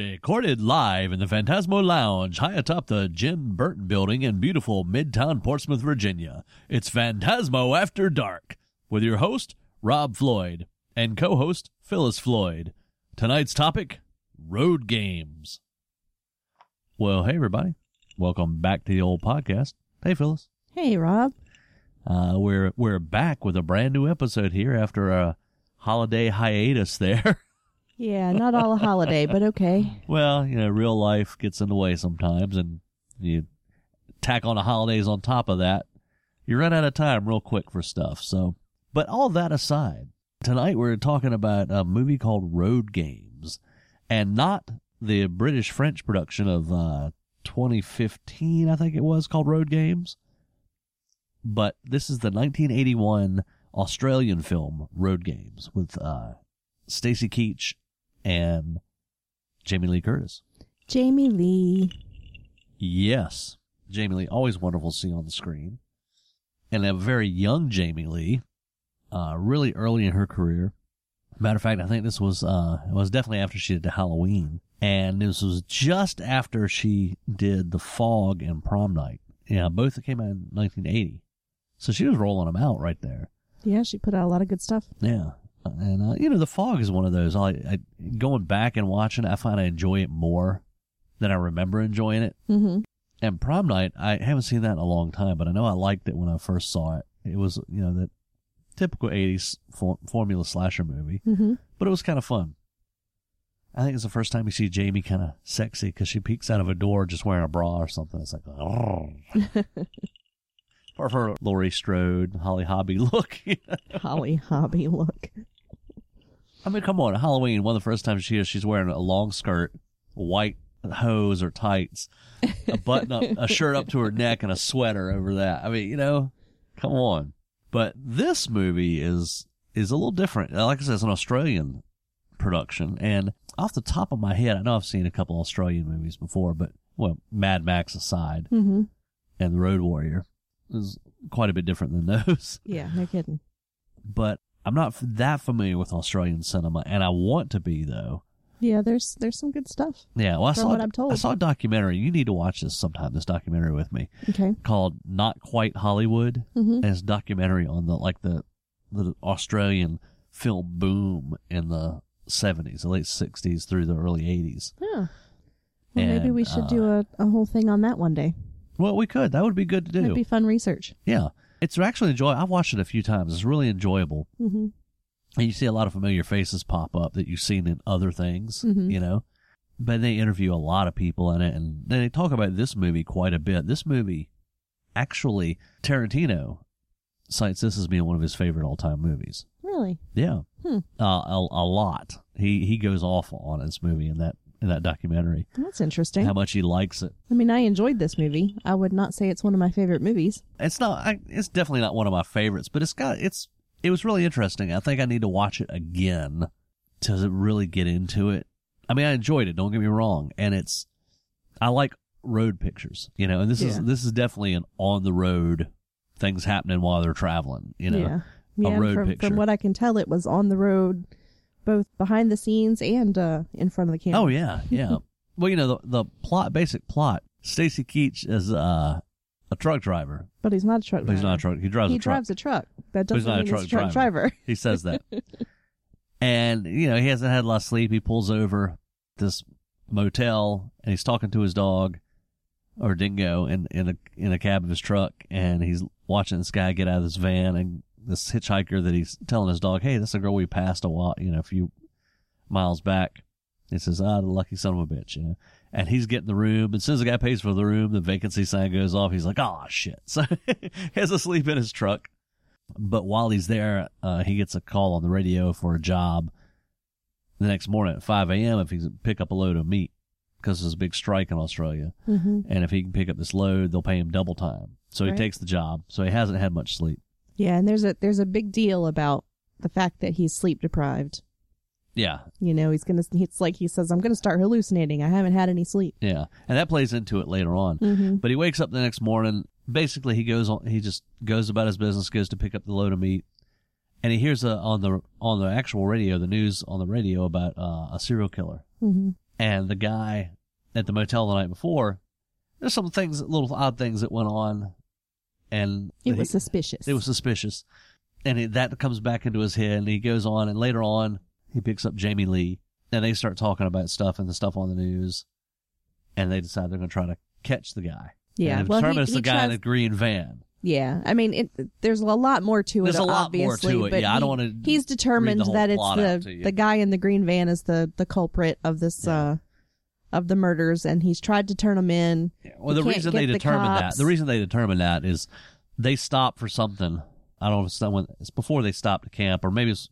Recorded live in the Phantasmo Lounge high atop the Jim Burton building in beautiful Midtown Portsmouth, Virginia. It's Phantasmo After Dark with your host, Rob Floyd, and co host, Phyllis Floyd. Tonight's topic road games. Well, hey, everybody. Welcome back to the old podcast. Hey, Phyllis. Hey, Rob. Uh, we're we're back with a brand new episode here after a holiday hiatus there. Yeah, not all a holiday, but okay. Well, you know, real life gets in the way sometimes, and you tack on the holidays on top of that, you run out of time real quick for stuff. So, but all that aside, tonight we're talking about a movie called Road Games, and not the British French production of uh, 2015, I think it was called Road Games, but this is the 1981 Australian film Road Games with uh, Stacy Keach and Jamie Lee Curtis. Jamie Lee. Yes. Jamie Lee, always wonderful to see on the screen. And a very young Jamie Lee, uh, really early in her career. Matter of fact, I think this was, uh, it was definitely after she did the Halloween. And this was just after she did The Fog and Prom Night. Yeah, both came out in 1980. So she was rolling them out right there. Yeah, she put out a lot of good stuff. Yeah. And, uh, you know, The Fog is one of those. I, I, going back and watching I find I enjoy it more than I remember enjoying it. Mm-hmm. And Prom Night, I haven't seen that in a long time, but I know I liked it when I first saw it. It was, you know, that typical 80s for, formula slasher movie, Mm-hmm. but it was kind of fun. I think it's the first time you see Jamie kind of sexy because she peeks out of a door just wearing a bra or something. It's like, oh. or her Laurie Strode, Holly Hobbie look. Holly Hobbie look. I mean, come on, Halloween, one of the first times she is, she's wearing a long skirt, white hose or tights, a button up, a shirt up to her neck and a sweater over that. I mean, you know, come on. But this movie is, is a little different. Like I said, it's an Australian production. And off the top of my head, I know I've seen a couple Australian movies before, but well, Mad Max aside Mm-hmm. and The Road Warrior is quite a bit different than those Yeah, no kidding. but I'm not that familiar with Australian cinema, and I want to be though. Yeah, there's there's some good stuff. Yeah, well, I saw what I'm told. I saw a documentary. You need to watch this sometime. This documentary with me Okay. called "Not Quite Hollywood," Mm-hmm. and it's a documentary on the like the the Australian film boom in the 70s, the late 60s through the early 80s. Yeah. Well, maybe we should uh, do a, a whole thing on that one day. Well, we could. That would be good to do. That'd be fun research. yeah, it's actually enjoy. I've watched it a few times. It's really enjoyable. Mm-hmm. And you see a lot of familiar faces pop up that you've seen in other things, Mhm. you know. But they interview a lot of people in it, and they talk about this movie quite a bit. This movie, actually, Tarantino cites this as being one of his favorite all-time movies. Really? Yeah, Hmm. uh, a, a lot. He he goes off on this movie in that in that documentary. That's interesting. How much he likes it. I mean, I enjoyed this movie. I would not say it's one of my favorite movies. It's not. I, it's definitely not one of my favorites, but it's got. It's. It was really interesting. I think I need to watch it again to really get into it. I mean, I enjoyed it. Don't get me wrong, and it's. I like road pictures, you know, and this is this is definitely an on the road things happening while they're traveling. You know, yeah. Yeah, road from, picture. from what I can tell, it was on the road, both behind the scenes and uh, in front of the camera. Oh yeah, yeah. well, you know the the plot, basic plot. Stacy Keach is uh, a truck driver. But he's not a truck But he's driver. not a truck. He drives he a truck. drives a truck. That he's doesn't not a mean truck he's a truck driver. driver. He says that. and, you know, he hasn't had a lot of sleep. He pulls over this motel and he's talking to his dog or dingo in, in a, in a cab of his truck. And he's watching this guy get out of this van and this hitchhiker that he's telling his dog, Hey, that's a girl we passed a while, you know, a few miles back. He says, ah, the lucky son of a bitch, you know. And he's getting the room. As soon as the guy pays for the room, the vacancy sign goes off. He's like, oh, shit. So he has to sleep in his truck. But while he's there, uh, he gets a call on the radio for a job the next morning at 5 a.m. if he can pick up a load of meat because there's a big strike in Australia. hmm And if he can pick up this load, they'll pay him double time. So he Right. takes the job. So he hasn't had much sleep. Yeah, and there's a there's a big deal about the fact that he's sleep deprived. Yeah. You know, he's gonna. It's like he says, "I'm gonna start hallucinating. I haven't had any sleep." Yeah. And that plays into it later on. Mm-hmm. But he wakes up the next morning. Basically, he goes on. He just goes about his business, goes to pick up the load of meat, and he hears uh on the on the actual radio, the news on the radio about uh, a serial killer. Mm-hmm. and the guy at the motel the night before. There's some things, little odd things that went on, and It he- was suspicious. it was suspicious, and it, that comes back into his head, and he goes on, and later on he picks up Jamie Lee, and they start talking about stuff and the stuff on the news, and they decide they're going to try to catch the guy. yeah. and well, determine he, it's the guy in the green van. Yeah, I mean, it, there's a lot more to There's it. a lot more obviously, to it. But Yeah, I don't wanna He's determined read the whole that it's to the the guy in the green van is the the culprit of this Yeah. uh of the murders, and he's tried to turn them in. Well, You the reason they the determined that, the reason they determined that is they stopped for something. I don't know if it's someone, it's before they stopped to camp, or maybe it's,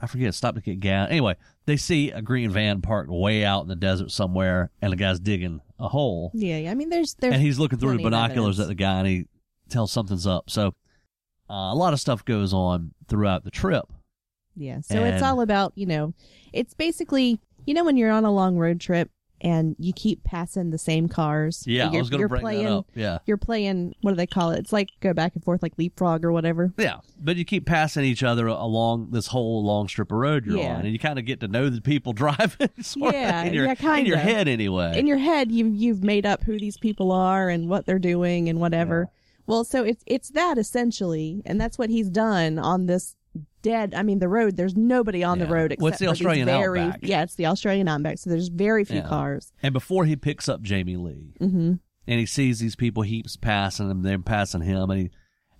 I forget, stopped to get gas. Anyway, they see a green van parked way out in the desert somewhere, and the guy's digging a hole, Yeah, yeah. I mean, there's there's and he's looking through the binoculars at the guy, and he tells something's up. So, uh, a lot of stuff goes on throughout the trip. Yeah. So it's all about, you know, it's basically, you know, when you're on a long road trip and you keep passing the same cars. Yeah, you're, I was going to bring playing, that up. Yeah. You're playing, what do they call it? It's like go back and forth like leapfrog or whatever. Yeah, but you keep passing each other along this whole long strip of road you're Yeah. on, and you kind of get to know the people driving. Yeah, in your, yeah, in your head anyway. In your head, you, you've made up who these people are and what they're doing and whatever. Well, so it's, it's that essentially. And that's what he's done on this dead. I mean, the road, there's nobody on Yeah. the road except it's the for these Australian very, Outback. Yeah, it's the Australian Outback. So there's very few Yeah. cars. and before he picks up Jamie Lee, hmm and he sees these people, he keeps passing them, they're passing him, and he,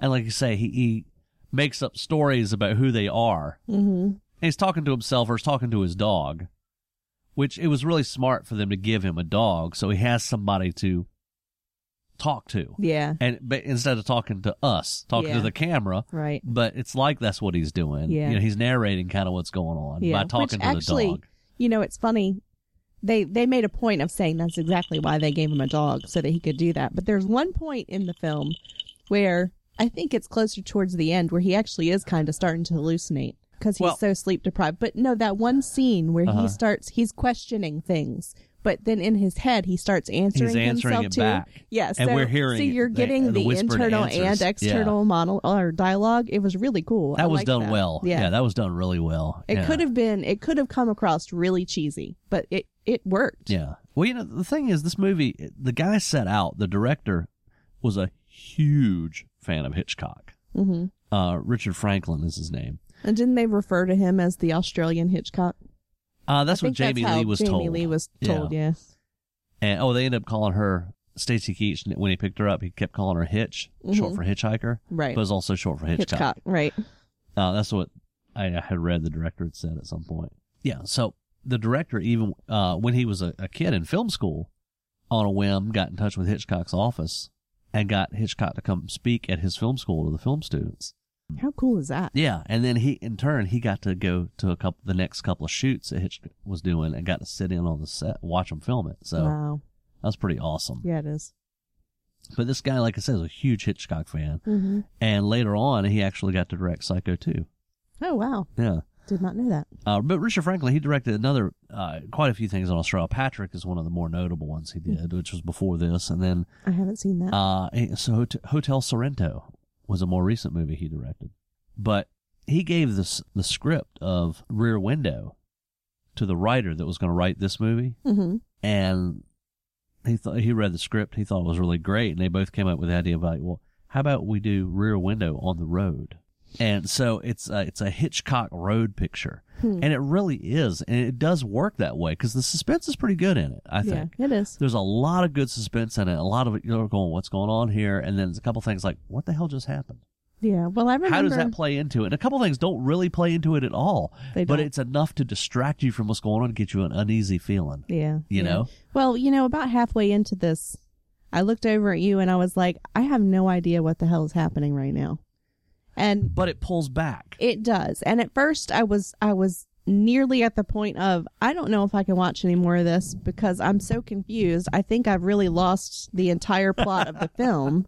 and like you say, he, he makes up stories about who they are. hmm And he's talking to himself or he's talking to his dog, which it was really smart for them to give him a dog, so he has somebody to talk to. Yeah. And but instead of talking to us, talking Yeah. to the camera, Right. but it's like that's what he's doing. Yeah. You know, he's narrating kind of what's going on Yeah. by talking Which to actually, the dog. You know, it's funny. They they made a point of saying that's exactly why they gave him a dog so that he could do that. But there's one point in the film where I think it's closer towards the end where he actually is kind of starting to hallucinate because he's Well- so sleep deprived. But no, that one scene where Uh-huh. he starts he's questioning things. But then in his head, he starts answering, He's answering himself it too. back. Yeah, so, And we're hearing So you're getting the the, whispered internal answers. and external model or dialogue. It was really cool. I That was done that. well. Yeah, that was done really well. it yeah. could have been. It could have come across really cheesy, but it it worked. Yeah. Well, you know, the thing is, this movie, the guy set out, the director was a huge fan of Hitchcock. hmm Uh, Richard Franklin is his name. And didn't they refer to him as the Australian Hitchcock? Uh, that's I what Jamie that's Lee was Jamie told. Lee was told. Yeah. And oh, they ended up calling her Stacy Keach. When he picked her up, he kept calling her Hitch, short Mhm. for hitchhiker. Right. But it was also short for Hitchcock. Hitchcock. Right. Uh, that's what I had read the director had said at some point. Yeah, so the director, even uh, when he was a, a kid in film school, on a whim, got in touch with Hitchcock's office and got Hitchcock to come speak at his film school to the film students. How cool is that? Yeah, and then he, in turn, he got to go to a couple, the next couple of shoots that Hitchcock was doing, and got to sit in on the set, watch him film it. So wow. that was pretty awesome. Yeah, it is. But this guy, like I said, is a huge Hitchcock fan, Mm-hmm. and later on, he actually got to direct Psycho II. Oh wow. Yeah. Did not know that. Uh, but Richard Franklin, he directed another, uh, quite a few things on Australia. Patrick is one of the more notable ones he did, which was before this. And then, I haven't seen that. uh, so Hotel Sorrento was a more recent movie he directed. But he gave this, the script of Rear Window to the writer that was going to write this movie. mm-hmm. And he thought, he read the script. He thought it was really great. And they both came up with the idea of like, well, how about we do Rear Window on the road? And so it's a, it's a Hitchcock road picture. Hmm. And it really is. And it does work that way because the suspense is pretty good in it, I Yeah, think. it is. There's a lot of good suspense in it. A lot of it, you're going, what's going on here? And then there's a couple things like, what the hell just happened? Yeah. Well, I remember. How does that play into it? And a couple things don't really play into it at all, They but don't. it's enough to distract you from what's going on and get you an uneasy feeling. Yeah. You yeah. know? Well, you know, about halfway into this, I looked over at you and I was like, I have no idea what the hell is happening right now. And But it pulls back. it does. And at first I was I was nearly at the point of I don't know if I can watch any more of this because I'm so confused. I think I've really lost the entire plot of the film.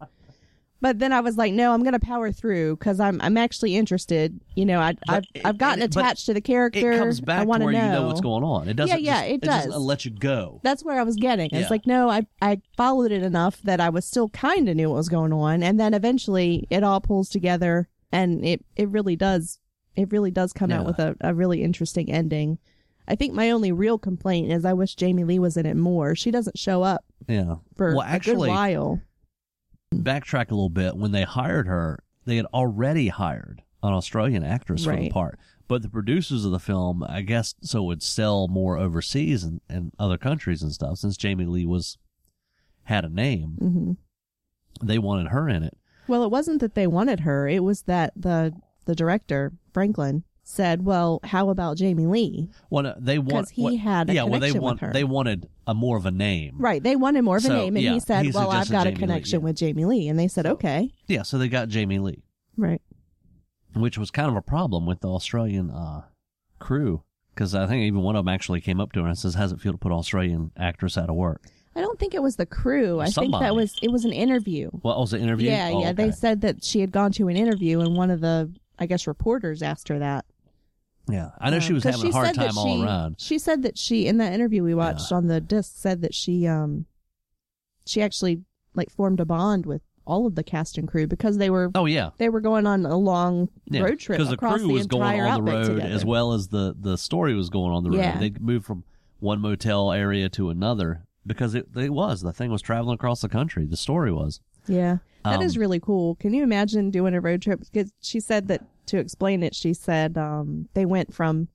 But then I was like, no, I'm going to power through because I'm I'm actually interested. You know, I, I've it- I've gotten it- attached to the character. It comes I back to where know. you know what's going on. It doesn't. Yeah, yeah, just, it does. let you go. That's where I was getting. It's Yeah. like, no, I I followed it enough that I was still kind of knew what was going on, and then eventually it all pulls together, and it it really does. It really does come out with a, a really interesting ending. I think my only real complaint is I wish Jamie Lee was in it more. She doesn't show up Yeah. for Well, actually- a good while. Backtrack a little bit. When they hired her, they had already hired an Australian actress for the part. But the producers of the film, I guess, so it would sell more overseas and, and other countries and stuff. Since Jamie Lee was had a name, hmm they wanted her in it. Well, it wasn't that they wanted her. It was that the the director Franklin said, "Well, how about Jamie Lee?" Well, no, they want Because he what- had a yeah. Well, they connection with want her. they wanted a more of a name. Right. They wanted more of a So, name, and yeah, he said, he "Well, I've got a Jamie Lee, connection yeah. with Jamie Lee," and they said, So- "Okay." Yeah. So they got Jamie Lee, Right. which was kind of a problem with the Australian uh, crew because I think even one of them actually came up to her and says, "How's it feel to put Australian actress out of work?" I don't think it was the crew. I think that was it was an interview. Well, was it interview? Yeah, Oh, yeah. They said that she had gone to an interview, and one of the, I guess, reporters asked her that. Yeah, I know she was having a hard time all she- around. She said that she, in that interview we watched Yeah. on the disc, said that she, um, she actually like formed a bond with all of the cast and crew because they were Oh yeah, they were going on a long yeah. road trip because the across crew the was going on the road together. as well as the the story was going on the road. Yeah. They moved from one motel area to another because it it was the thing was traveling across the country. The story was. Yeah, that is Um, really cool. Can you imagine doing a road trip? Because she said that to explain it, she said um, they went from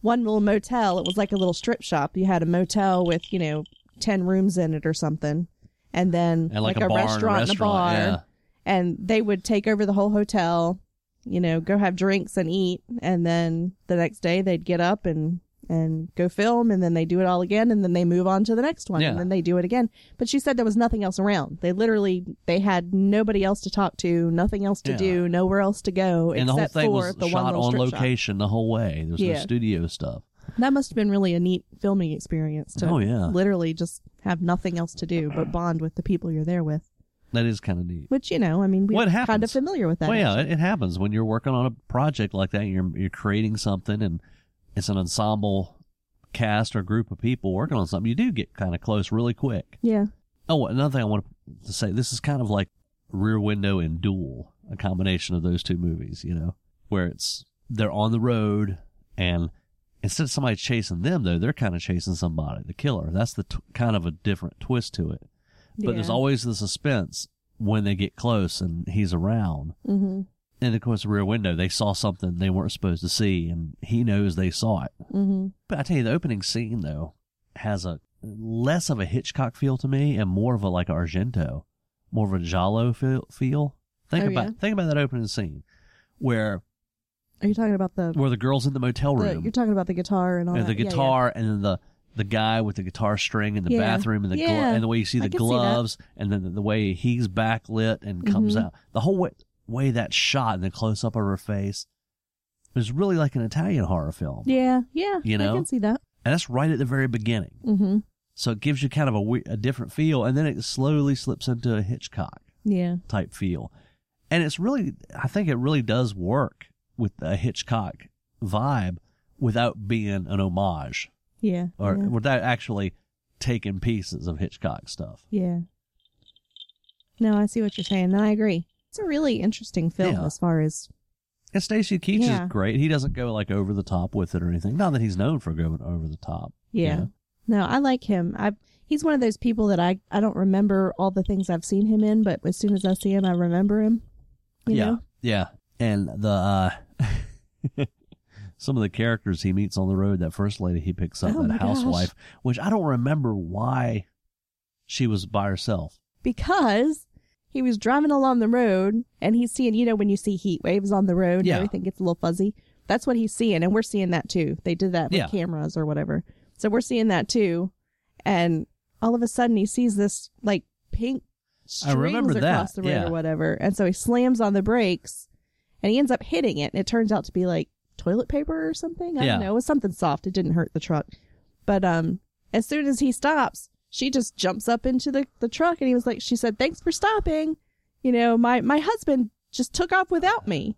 one little motel. It was like a little strip shop. You had a motel with you know ten rooms in it or something, and then And like, a, a, restaurant and a a bar. restaurant. And they would take over the whole hotel. You know, go have drinks and eat, and then the next day they'd get up and and go film, and then they do it all again, and then they move on to the next one, Yeah. and then they do it again. But she said there was nothing else around. They literally they had nobody else to talk to, nothing else to Yeah. do, nowhere else to go And the whole thing for was the shot on location the whole way. There was no studio stuff. That must have been really a neat filming experience to Oh, yeah. literally just have nothing else to do but bond with the people you're there with. That is kind of neat. Which you know, I mean, we're Well, kind of familiar with that. well, yeah, it, it happens when you're working on a project like that. You're you're creating something, and it's an ensemble cast or group of people working on something. You do get kind of close really quick. yeah. Oh, another thing I want to say: this is kind of like Rear Window and Duel, a combination of those two movies. You know, where it's they're on the road, and instead of somebody chasing them, though, they're kind of chasing somebody, the killer. That's the t- kind of a different twist to it. But there's always the suspense when they get close and he's around. Mm-hmm. And of course, the Rear Window, they saw something they weren't supposed to see, and he knows they saw it. Mm-hmm. But I tell you, the opening scene though has a less of a Hitchcock feel to me, and more of a like Argento, more of a Giallo feel. feel. Think Oh, about yeah? think about that opening scene where Are you talking about the, where the girl's in the motel the room you're talking about the guitar and all and the Yeah, yeah. guitar, and then the the guy with the guitar string in the Yeah. bathroom, and the glo- and the way you see the can see gloves, and then the, the way he's backlit and comes Mhm. out, the whole way, way that's shot, and the close up of her face, is really like an Italian horror film, Yeah, yeah. You know, I can see that. and that's right at the very beginning. Mm-hmm. So it gives you kind of a, a different feel, and then it slowly slips into a Hitchcock Yeah. type feel. And it's really, I think it really does work with a Hitchcock vibe without being an homage Yeah. or yeah. without actually taking pieces of Hitchcock stuff. Yeah. No, I see what you're saying. No, I agree. It's a really interesting film Yeah. as far as And Stacy Keach Yeah. is great. He doesn't go like over the top with it or anything. Not that he's known for going over the top. you yeah. know? No, I like him. I he's one of those people that I I don't remember all the things I've seen him in, but as soon as I see him, I remember him. You yeah. know? Yeah. And the uh some of the characters he meets on the road, that first lady he picks up, Oh that gosh. housewife, which I don't remember why she was by herself. because he was driving along the road and he's seeing, you know, when you see heat waves on the road Yeah. and everything gets a little fuzzy. That's what he's seeing, and we're seeing that too. They did that with Yeah. cameras or whatever. So we're seeing that too. And all of a sudden he sees this like pink I strings remember that, across the road yeah. or whatever. And so he slams on the brakes and he ends up hitting it. And it turns out to be like toilet paper or something. I don't know. It was something soft. It didn't hurt the truck. But um as soon as he stops, she just jumps up into the, the truck and he was like she said, Thanks for stopping. You know, my, my husband just took off without me.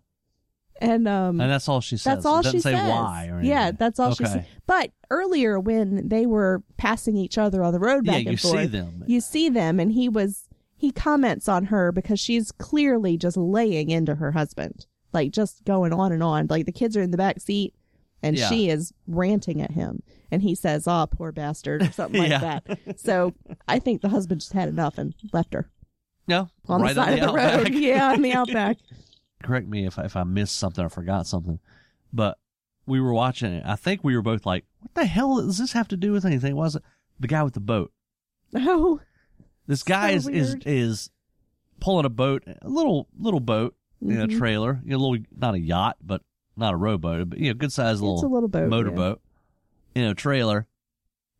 And um And that's all she says. that's all she say says. why or anything. yeah, that's all she Okay. said. But earlier, when they were passing each other on the road Yeah, back and you forth, see them. you see them, and he was he comments on her because she's clearly just laying into her husband, like just going on and on. Like the kids are in the back seat, and Yeah. she is ranting at him. And he says, "Oh, poor bastard," or something like Yeah. that. So I think the husband just had enough and left her No, on right the side of the road. Yeah, on the outback. Correct me if I, if I missed something or forgot something, but we were watching it. I think we were both like, "What the hell does this have to do with anything?" Was it the guy with the boat? Oh, This guy So is, is weird. is pulling a boat, a little little boat in a Mhm. trailer, you know, a little not a yacht, but not a rowboat, but you know, good sized little a little boat. yeah. motorboat in a trailer,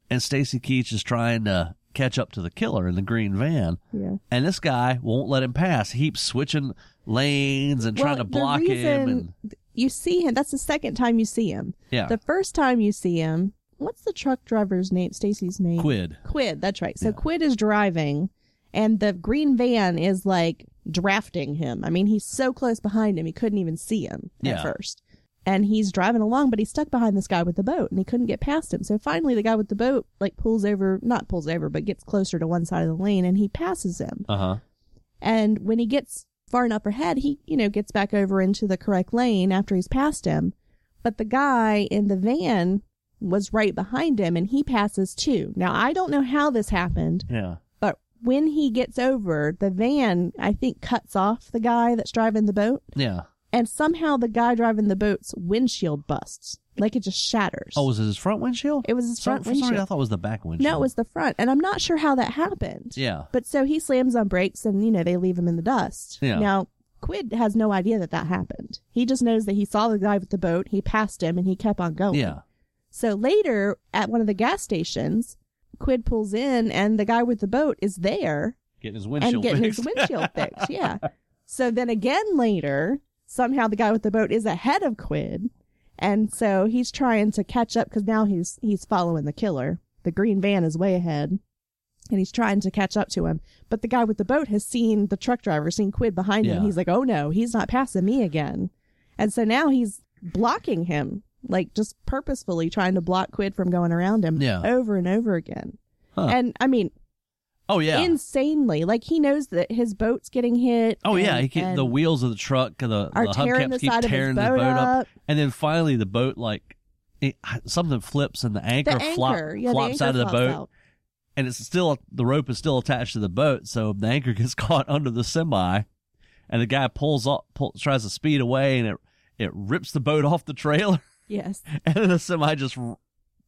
and Stacy Keach is trying to catch up to the killer in the green van, Yeah. and this guy won't let him pass. He keeps switching lanes and trying Well, to the block him. And You see him. That's the second time you see him. yeah, The first time you see him, what's the truck driver's name? Stacy's name. quid. Quid, that's right. So Yeah. Quid is driving, and the green van is like drafting him. I mean, he's so close behind him, he couldn't even see him Yeah. at first. And he's driving along, but he's stuck behind this guy with the boat, and he couldn't get past him. So finally, the guy with the boat like pulls over, not pulls over, but gets closer to one side of the lane, and he passes him. Uh huh. And when he gets far enough ahead, he, you know, gets back over into the correct lane after he's passed him. But the guy in the van was right behind him and he passes too. Now, I don't know how this happened, Yeah. but when he gets over, the van, I think, cuts off the guy that's driving the boat. Yeah. And somehow the guy driving the boat's windshield busts. Like it just shatters. Oh, was it his front windshield? it was his front some reason, I thought it was the back windshield. No, it was the front. And I'm not sure how that happened. Yeah. But so he slams on brakes and, you know, they leave him in the dust. Yeah. Now, Quid has no idea that that happened. He just knows that he saw the guy with the boat, he passed him, and he kept on going. Yeah. So later, at one of the gas stations, Quid pulls in and the guy with the boat is there Getting his windshield and getting fixed. his windshield fixed. Yeah. So then again later, somehow the guy with the boat is ahead of Quid. And so he's trying to catch up because now he's he's following the killer. The green van is way ahead. And he's trying to catch up to him. But the guy with the boat has seen the truck driver, seen Quid behind him. Yeah. He's like, oh no, he's not passing me again. And so now he's blocking him, like just purposefully trying to block Quid from going around him Yeah. over and over again. Huh. And I mean, oh yeah. insanely. Like he knows that his boat's getting hit. Oh yeah, he can, the wheels of the truck, the, the tearing the hubcaps keep side of his tearing the boat up. up. and then finally the boat like it, something flips and the anchor, The anchor, flop, yeah, flops anchor out of the boat, out. and it's still the rope is still attached to the boat, so the anchor gets caught under the semi, and the guy pulls off, pull, tries to speed away, and it it rips the boat off the trailer, Yes, and the semi just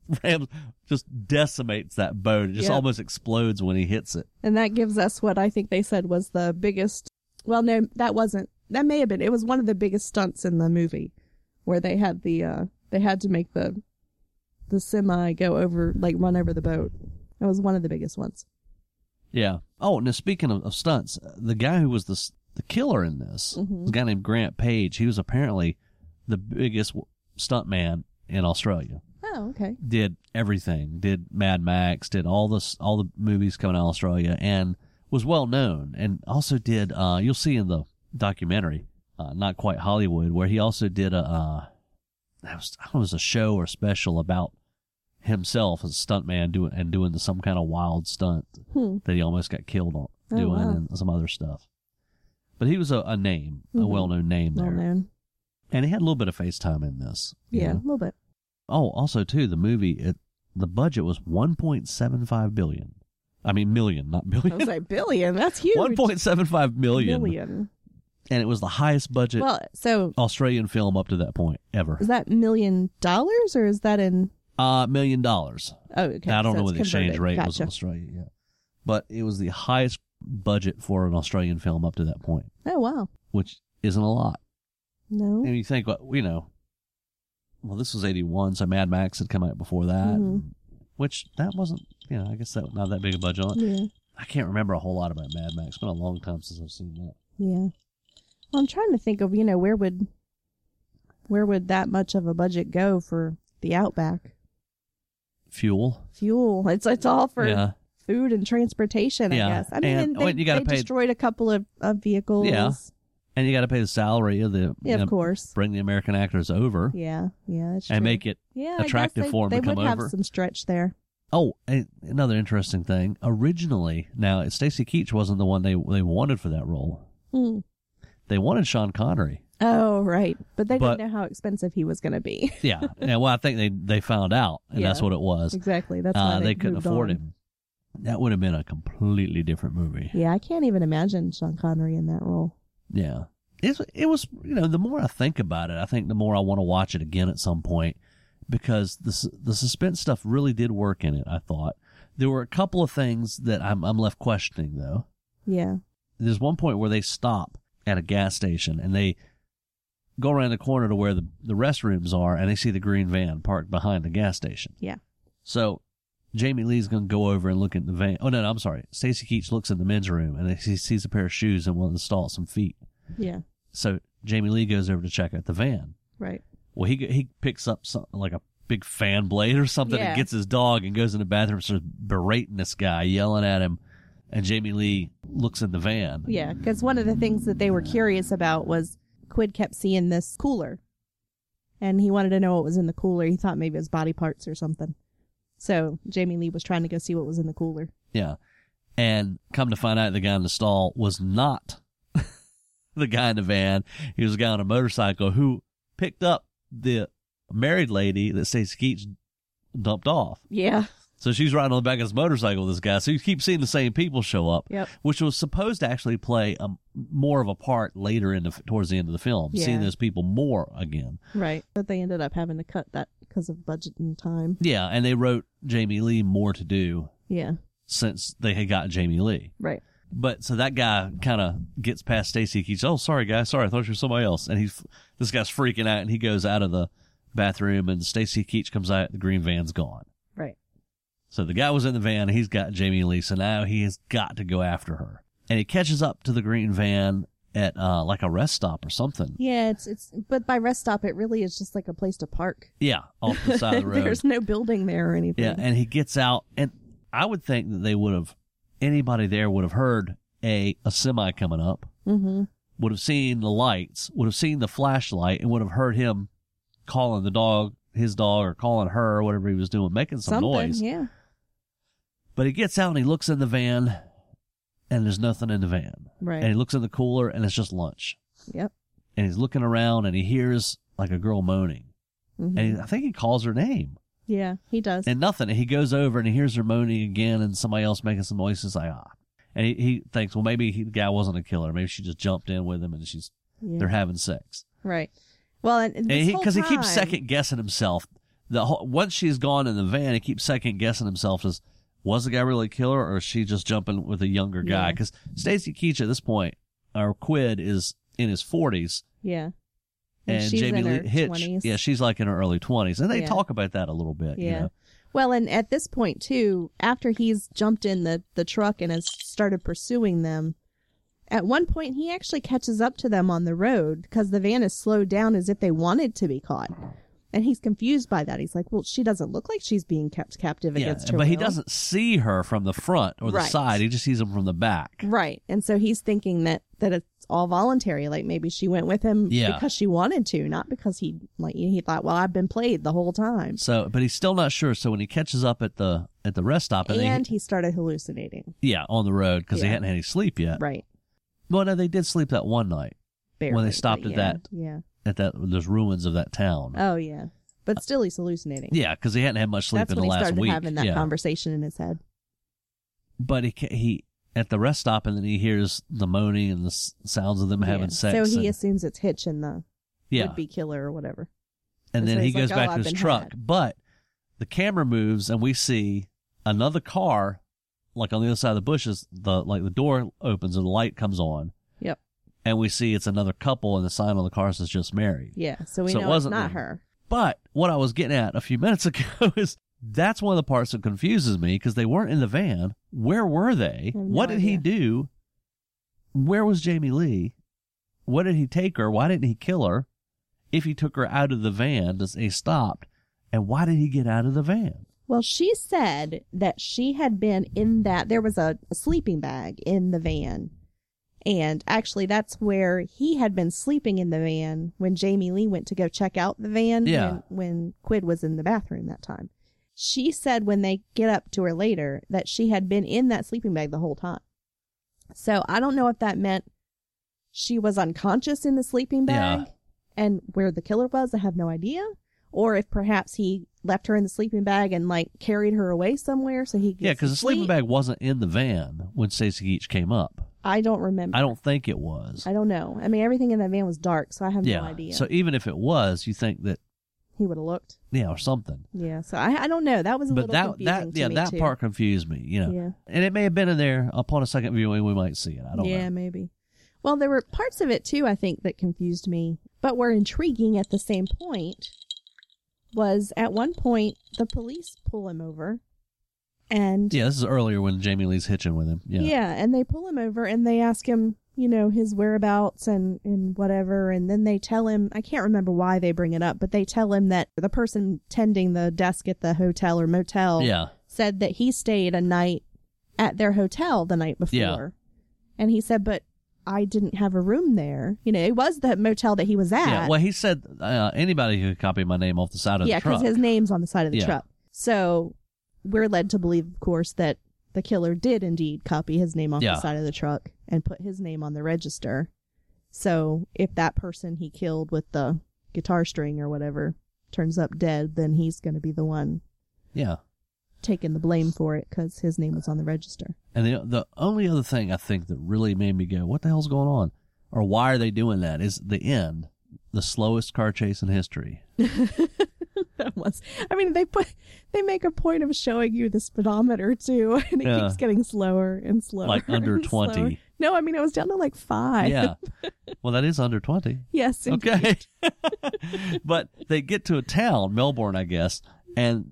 rams, just decimates that boat. It just Yep. almost explodes when he hits it. and that gives us what I think they said was the biggest. Well, no, that wasn't. That may have been. It was one of the biggest stunts in the movie, where they had the uh they had to make the the semi go over like run over the boat. That was one of the biggest ones. Yeah. Oh, now speaking of, of stunts, the guy who was the the killer in this, Mhm. the guy named Grant Page, he was apparently the biggest stunt man in Australia. Oh, okay. Did everything, did Mad Max, did all this, all the movies coming out of Australia, and was well known. And also did, uh, you'll see in the documentary, uh, not quite Hollywood, where he also did a, uh, that was, I don't know, it was a show or special about himself as a stuntman doing and doing some kind of wild stunt Hmm. that he almost got killed on Oh, doing wow. and some other stuff. But he was a, a name, a Mhm. well known name Well there. known. And he had a little bit of FaceTime in this. you Yeah, know. a little bit. Oh, also too, the movie it the budget was one point seven five billion. I mean million, not I billion. was like billion. That's huge. One point seven five million. million. And it was the highest budget Well, so Australian film up to that point ever. is that million dollars or is that in? Uh million dollars. Oh, okay. Now, I don't so know what the exchange rate was in Gotcha. Australia yet. But it was the highest budget for an Australian film up to that point, Oh wow. which isn't a lot. No. And you think, well, you know, well, this was 81, so Mad Max had come out before that, Mhm. which that wasn't, you know, I guess that not that big a budget on it. Yeah. I can't remember a whole lot about Mad Max. It's been a long time since I've seen that. Yeah. Well, I'm trying to think of you know where would where would that much of a budget go for the Outback Fuel. fuel? It's it's all for yeah. food and transportation. Yeah. I guess. I mean, And- and oh, they, you gotta they pay- destroyed a couple of, of vehicles. Yeah. And you got to pay the salary of the, Yeah, you know, of course. bring the American actors over Yeah. Yeah. That's and true. make it. yeah, attractive they, for 'em They to come would have some stretch there. Oh, another interesting thing. Originally, now Stacy Keach wasn't the one they they wanted for that role. Hmm. They wanted Sean Connery. Oh, right. But they But- didn't know how expensive he was going to be. Yeah. yeah. Well, I think they they found out, and that's what it was. exactly. That's Uh, why they, they, couldn't afford on. him. That would have been a completely different movie. Yeah, I can't even imagine Sean Connery in that role. Yeah. It's, it was, you know, the more I think about it, I think the more I want to watch it again at some point because the, the suspense stuff really did work in it, I thought. There were a couple of things that I'm, I'm left questioning, though. Yeah. There's one point where they stop at a gas station and they go around the corner to where the, the restrooms are and they see the green van parked behind the gas station. Yeah. So Jamie Lee's going to go over and look at the van. Oh, no, no I'm sorry. Stacy Keach looks in the men's room and he sees a pair of shoes and of the some feet. Yeah. So Jamie Lee goes over to check out the van. Right. Well, he he picks up something like a big fan blade or something Yeah. and gets his dog and goes in the bathroom, starts berating this guy, yelling at him. And Jamie Lee looks in the van. Yeah, because one of the things that they were curious about was Quid kept seeing this cooler, and he wanted to know what was in the cooler. He thought maybe it was body parts or something. So Jamie Lee was trying to go see what was in the cooler. Yeah. And come to find out, the guy in the stall was not the guy in the van. He was a guy on a motorcycle who picked up the married lady that Stacy Keach dumped off. Yeah. So she's riding on the back of his motorcycle with this guy. So you keep seeing the same people show up, Yep. which was supposed to actually play a, more of a part later in the towards the end of the film, yeah. seeing those people more again. Right. But they ended up having to cut that because of budget and time. Yeah, and they wrote Jamie Lee more to do Yeah. since they had got Jamie Lee. Right. But so that guy kind of gets past Stacy Keach. Oh, sorry, guy. Sorry, I thought you were somebody else. And he's this guy's freaking out, and he goes out of the bathroom, and Stacy Keach comes out. The green van's gone. Right. So the guy was in the van, he's got Jamie Lee. So now he has got to go after her, and he catches up to the green van at uh, like a rest stop or something. Yeah. It's it's but by rest stop it really is just like a place to park. Yeah, off the side of the road. There's no building there or anything. Yeah, and he gets out, and I would think that they would have anybody there would have heard a a semi coming up, mm-hmm. would have seen the lights, would have seen the flashlight, and would have heard him calling the dog, his dog, or calling her, or whatever he was doing, making some Something. noise. Yeah. But he gets out and he looks in the van, and there's nothing in the van. Right. And he looks in the cooler, and it's just lunch. yep. And he's looking around, and he hears like a girl moaning, hmm and he, I think he calls her name. yeah. He does. and nothing. And he goes over and he hears her moaning again, and somebody else making some noises like ah. And he, he thinks, well, maybe he, the guy wasn't a killer. Maybe she just jumped in with him, and she's yeah. they're having sex. Right. Well, and, And he because because he keeps second guessing himself. The whole, once she's gone in the van, he keeps second guessing himself as was the guy really a killer, or is she just jumping with a younger guy? Yeah. Because Stacy Keach at this point, or Quid, is in his forties, Yeah. and, she's Jamie Lee Hitch, 20s. yeah, she's like in her early twenties, and they Yeah. talk about that a little bit. you Yeah. know? Well, and at this point too, after he's jumped in the the truck and has started pursuing them, at one point he actually catches up to them on the road because the van is slowed down as if they wanted to be caught. And he's confused by that. He's like, "Well, she doesn't look like she's being kept captive Yeah, against her but he doesn't see her from the front or the Right. side. He just sees him from the back. Right. And so he's thinking that that it's all voluntary. Like maybe she went with him Yeah. because she wanted to, not because he like he thought, "Well, I've been played the whole time." So, but he's still not sure. So when he catches up at the at the rest stop, and, And they, he started hallucinating. yeah, on the road because Yeah. hadn't had any sleep yet. Right. Well, no, they did sleep that one night Barely, when they stopped at yeah, that- Yeah. At that those ruins of that town. Oh yeah, but still he's hallucinating. yeah, because he hadn't had much sleep That's in when the he last started week. having that yeah, conversation in his head. but he ca- he at the rest stop, and then he hears the moaning and the s- sounds of them having sex. So he and, assumes it's Hitch and the yeah, would-be killer or whatever. and and then so he he's like, goes "Oh, back I've to his been truck. had." But the camera moves, and we see another car, like on the other side of the bushes. The like the door opens and the light comes on. Yep. And we see it's another couple, and the sign on the car says "just married." Yeah. So we So it know it's wasn't not the- her. But what I was getting at a few minutes ago is that's one of the parts that confuses me because they weren't in the van. Where were they? No what did he do? Where was Jamie Lee? What did he take her? Why didn't he kill her? If he took her out of the van, does he stopped? And why did he get out of the van? Well, she said that she had been in that there was a, a sleeping bag in the van. And actually that's where he had been sleeping in the van when Jamie Lee went to go check out the van Yeah. when, when Quid was in the bathroom that time. She said when they get up to her later that she had been in that sleeping bag the whole time. So I don't know if that meant she was unconscious in the sleeping bag Yeah. and where the killer was, I have no idea. Or if perhaps he left her in the sleeping bag and like carried her away somewhere so he could Yeah, because the sleeping bag wasn't in the van when Stacy Keach came up. I don't remember. I don't think it was. I don't know. I mean, everything in that van was dark, so I have yeah. no idea. So even if it was, you think that he would have looked. yeah, or something. Yeah. So I, I don't know. That was a But little that confusing that yeah, that too. part confused me. You know, Yeah. and it may have been in there upon a second viewing. We might see it. I don't yeah, know. maybe. Well, there were parts of it too, I think, that confused me, but were intriguing at the same point. Was at one point the police pull him over, and Yeah, this is earlier when Jamie Lee's hitching with him. Yeah. yeah, and they pull him over and they ask him, you know, his whereabouts and and whatever, and then they tell him. I can't remember why they bring it up, but they tell him that the person tending the desk at the hotel or motel Yeah. said that he stayed a night at their hotel the night before. Yeah. And he said, but I didn't have a room there. You know, it was the motel that he was at. Yeah. Well, he said uh, anybody who could copy my name off the side of yeah, the truck. Yeah, because his name's on the side of the Yeah. truck. So we're led to believe, of course, that the killer did indeed copy his name off Yeah. the side of the truck and put his name on the register. So if that person he killed with the guitar string or whatever turns up dead, then he's going to be the one yeah. taking the blame for it because his name was on the register. And the the only other thing I think that really made me go, "What the hell's going on?" or "Why are they doing that?" is the end, the slowest car chase in history. that was. I mean, they put they make a point of showing you the speedometer too, and it Yeah. keeps getting slower and slower. Like under. 20. No, I mean it was down to like five. Yeah. well, that is under twenty. yes. Okay. but they get to a town, Melbourne, I guess, and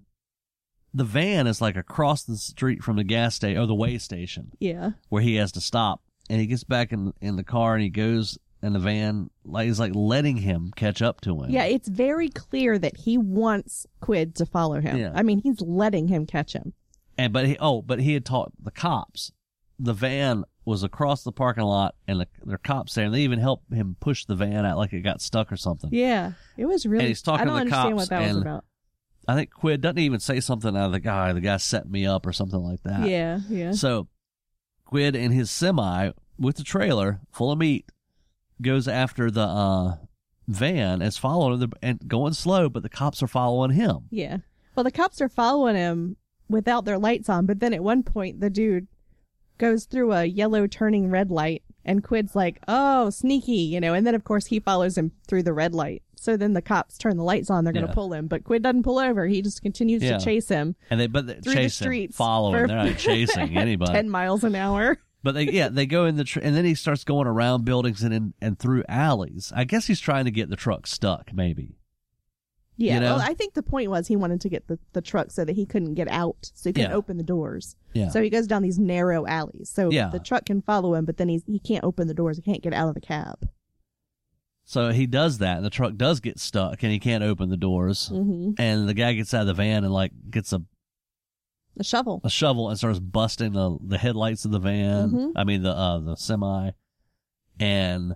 the van is like across the street from the gas station or the way station Yeah. where he has to stop. And he gets back in in the car and he goes in the van like he's like letting him catch up to him. Yeah. It's very clear that he wants Quid to follow him. Yeah. I mean, he's letting him catch him. And but he oh, but he had taught the cops. The van was across the parking lot, and the, there are cops there, and they even helped him push the van out like it got stuck or something. Yeah. It was really. And he's talking I don't to the understand cops what that was about. I think Quid doesn't even say something out of the guy. The guy set me up or something like that. Yeah. Yeah. So Quid in his semi with the trailer full of meat goes after the uh, van, is following the and going slow, but the cops are following him. Yeah. Well, the cops are following him without their lights on, but then at one point the dude goes through a yellow turning red light and Quid's like, "Oh, sneaky," you know, and then of course he follows him through the red light. So then the cops turn the lights on, they're going to Yeah. pull him, but Quid doesn't pull over. He just continues Yeah. to chase him And they but they through chase the him, streets follow him. for They're not chasing anybody. 10 miles an hour. But they, yeah, they go in the tr- and then he starts going around buildings and in, and through alleys. I guess he's trying to get the truck stuck, maybe. Yeah. You know? Well, I think the point was he wanted to get the, the truck so that he couldn't get out, so he couldn't Yeah. open the doors. Yeah. So he goes down these narrow alleys. So Yeah. the truck can follow him, but then he's, he can't open the doors. He can't get out of the cab. So he does that, and the truck does get stuck, and he can't open the doors. hmm And the guy gets out of the van and like gets a, A shovel. a shovel and starts busting the the headlights of the van. Mhm. I mean the uh the semi, and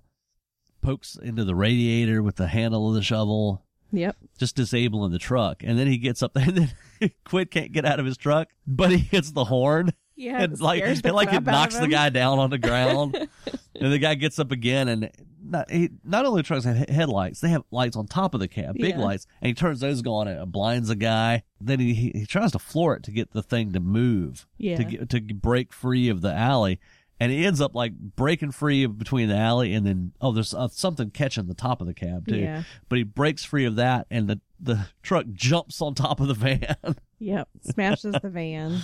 pokes into the radiator with the handle of the shovel, Yep. just disabling the truck. And then he gets up there, and then Quid can't get out of his truck, but he hits the horn. Yeah. and like scares the it, like it knocks the guy down on the ground, and the guy gets up again, and not he, not only trucks have headlights, they have lights on top of the cab, big Yeah. lights, and he turns those on and it blinds the guy. Then he, he he tries to floor it to get the thing to move, Yeah. to get to break free of the alley. And he ends up like breaking free between the alley and then oh there's uh, something catching the top of the cab too. Yeah. But he breaks free of that and the the truck jumps on top of the van. Yep. Smashes the van.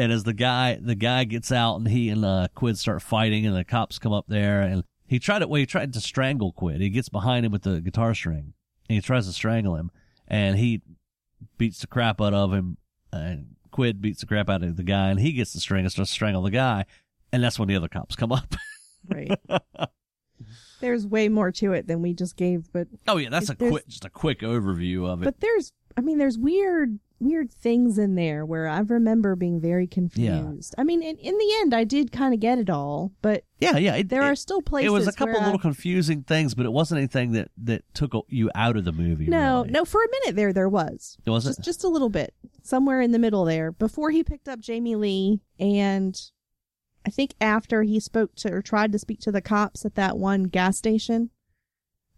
And as the guy the guy gets out and he and uh, Quid start fighting and the cops come up there and he tried it well he tried to strangle Quid. He gets behind him with the guitar string and he tries to strangle him and he beats the crap out of him and Quid beats the crap out of the guy and he gets the string and starts to strangle the guy and that's when the other cops come up. Right. there's way more to it than we just gave, but oh yeah, that's a quick just a quick overview of it. but there's I mean there's weird weird things in there where I remember being very confused. I mean in, in the end I did kind of get it all, but yeah, yeah, it, there it, are still places it was a couple where I- little confusing things, but it wasn't anything that that took you out of the movie. No, really. no, for a minute there there was. It was it? just just a little bit somewhere in the middle there before he picked up Jamie Lee and I think after he spoke to or tried to speak to the cops at that one gas station,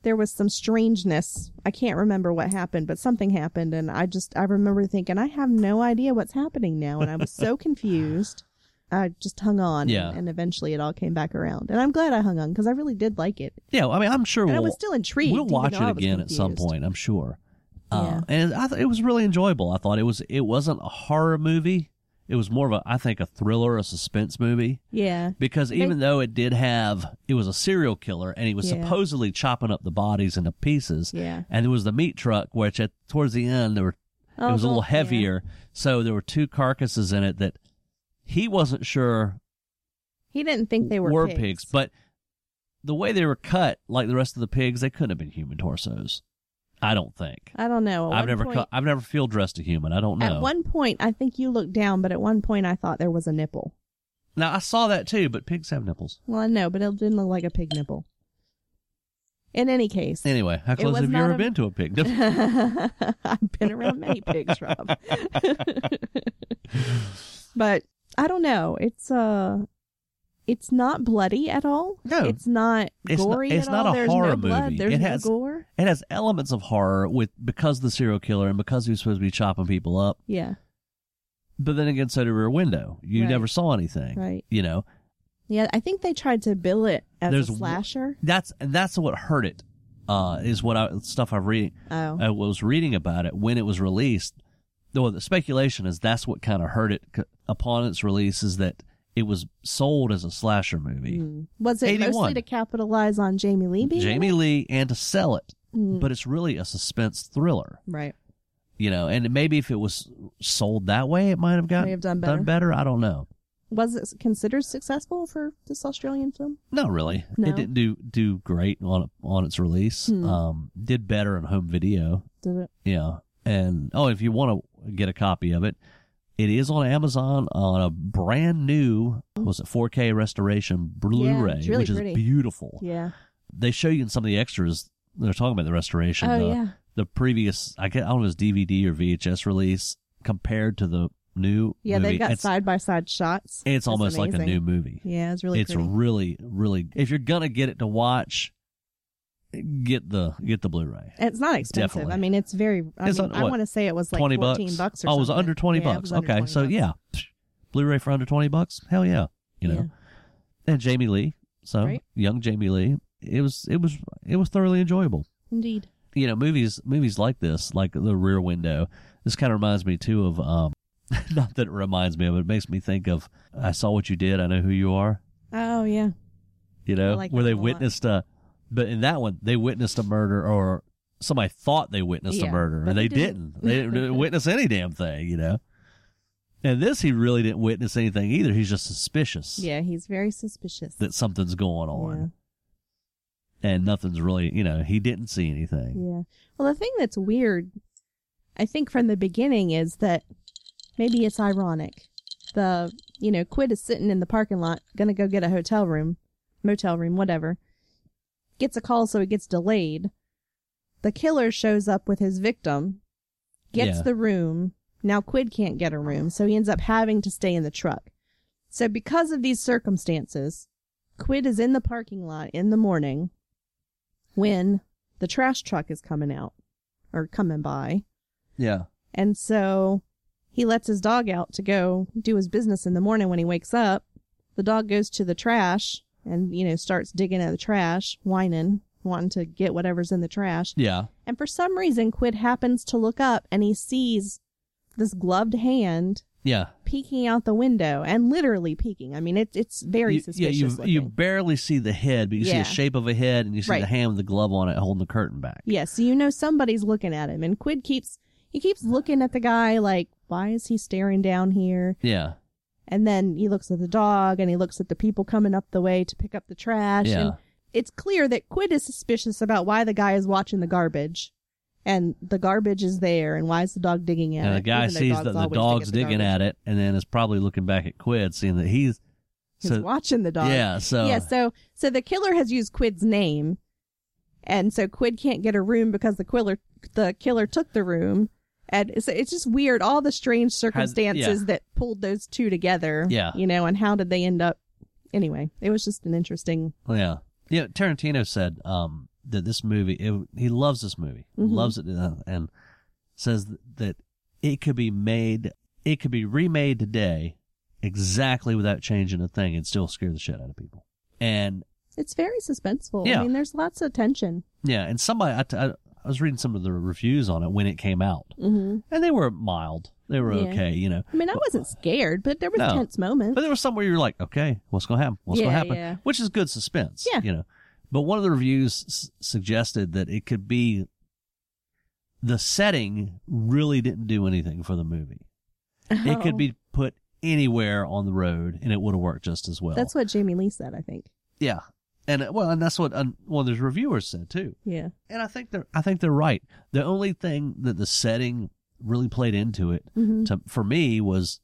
there was some strangeness. I can't remember what happened, but something happened. And I just, I remember thinking, I have no idea what's happening now. And I was so confused. I just hung on. Yeah. And, and eventually it all came back around. And I'm glad I hung on because I really did like it. Yeah, I mean, I'm sure And I we'll, was still intrigued. we'll watch it again at some point. I'm sure. Uh, Yeah. and I th- it was really enjoyable. I thought it was. It wasn't a horror movie. It was more of a, I think, a thriller, a suspense movie. Yeah. Because They- even though it did have, it was a serial killer, and he was Yeah. supposedly chopping up the bodies into pieces. Yeah. And there was the meat truck, which at towards the end there were Oh, it was a little oh, yeah. heavier. So there were two carcasses in it that he wasn't sure He didn't think they were, pigs. but the way they were cut, like the rest of the pigs, they couldn't have been human torsos. I don't think. I don't know. At I've never point- cut, I've never field dressed a human. I don't know. At one point, I think you looked down, but at one point, I thought there was a nipple. now I saw that too, but pigs have nipples. Well, I know, but it didn't look like a pig nipple. In any case, Anyway, how close have you ever a- been to a pig? I've been around many pigs, Rob. but I don't know. It's uh it's not bloody at all. No. it's not It's not- gory it's at not all. a There's horror no blood. movie. There's It no has- gore. it has elements of horror with because of the serial killer and because he was supposed to be chopping people up. Yeah, But then again, so did Rear Window. You Right. never saw anything. right. You know, Yeah, I think they tried to bill it as There's a slasher. that's and that's what hurt it. Uh, is what I stuff I've read. Oh, I was reading about it when it was released. Though the speculation is that's what kind of hurt it c- upon its release is that it was sold as a slasher movie. Hmm. was it 81. mostly to capitalize on Jamie Lee being Jamie it? Lee and to sell it, Mm, but it's really a suspense thriller. right. You know, and maybe if it was sold that way, it might have gotten have done better. done better. I don't know. Was it considered successful for this Australian film? Not really. No? It didn't do do great on on its release. Hmm. Um, did better on home video. Did it? Yeah, and oh, if you want to get a copy of it, it is on Amazon on a brand new was it 4K restoration Blu-ray, it's really which is pretty. beautiful. Yeah. They show you in some of the extras. They're talking about the restoration. Oh the, yeah. the previous I get I don't know if it's DVD or VHS release compared to the new. Yeah, movie. they've got it's, side by side shots. It's almost like a new movie. Yeah, it's really it's pretty. really really if you're gonna get it to watch get the get the blu-ray it's not expensive. Definitely. I mean, it's very. I, It's mean, I want to say it was like 20 14 bucks bucks or oh it was something. under 20 Yeah, bucks under okay 20 so bucks. yeah blu-ray for under 20 bucks hell yeah you know and jamie lee so Right. young jamie lee it was it was it was thoroughly enjoyable Indeed. you know movies movies like this like the rear window this kind of reminds me too of um not that it reminds me of it, it makes me think of i saw what you did i know who you are Oh yeah. you know, like where they a lot. witnessed a, but in that one they witnessed a murder or somebody thought they witnessed a murder and they, they didn't. didn't. They didn't witness any damn thing, you know. And this, he really didn't witness anything either. He's just suspicious Yeah, he's very suspicious. that something's going yeah. on, and nothing's really, you know, he didn't see anything. Yeah. Well, the thing that's weird, I think from the beginning, is that maybe it's ironic. The you know Quid is sitting in the parking lot, gonna go get a hotel room, motel room, whatever. Gets a call, so he gets delayed. The killer shows up with his victim, gets Yeah. the room. Now Quid can't get a room, so he ends up having to stay in the truck. So because of these circumstances, Quid is in the parking lot in the morning when the trash truck is coming out or coming by. Yeah, And so he lets his dog out to go do his business in the morning when he wakes up. The dog goes to the trash and, you know, starts digging at the trash, whining, wanting to get whatever's in the trash. yeah, And for some reason, Quid happens to look up and he sees this gloved hand yeah. peeking out the window and literally peeking. I mean, it, it's very You- suspicious. yeah, you looking. you barely see the head, but you see Yeah. the shape of a head, and you see Right. the hand with the glove on it holding the curtain back. Yeah, so you know somebody's looking at him, and Quid keeps he keeps looking at the guy like, why is he staring down here? Yeah, And then he looks at the dog, and he looks at the people coming up the way to pick up the trash. Yeah. And it's clear that Quid is suspicious about why the guy is watching the garbage, and the garbage is there, and why is the dog digging at and it? the guy sees that the dig dog's at the digging garbage. at it, and then is probably looking back at Quid, seeing that he's He's so watching the dog. yeah. So yeah, so so the killer has used Quid's name, and so Quid can't get a room because the killer the killer took the room, and it's, it's just weird. All the strange circumstances that pulled those two together. Yeah. you know, and how did they end up anyway, it was just an interesting. Yeah. Yeah. Tarantino said um, that this movie, it, he loves this movie, Mhm. loves it, uh, and says that it could be made, it could be remade today exactly without changing a thing and still scare the shit out of people. And It's very suspenseful. Yeah. I mean, there's lots of tension. yeah, and somebody, I, t- I, I was reading some of the reviews on it when it came out, hmm and they were mild. They were Yeah. okay, you know. I mean, I wasn't scared, but there was No. tense moments. But there was some where you're like, okay, what's going to happen? What's going to happen? yeah. Which is good suspense. Yeah. You know, but one of the reviews s- suggested that it could be the setting really didn't do anything for the movie. It could Oh. be put anywhere on the road and it would have worked just as well. That's what Jamie Lee said, I think. yeah. And uh, well, and that's what one of those reviewers said too. Yeah. And I think they're, I think they're right. The only thing that the setting really played into it hmm to, for me was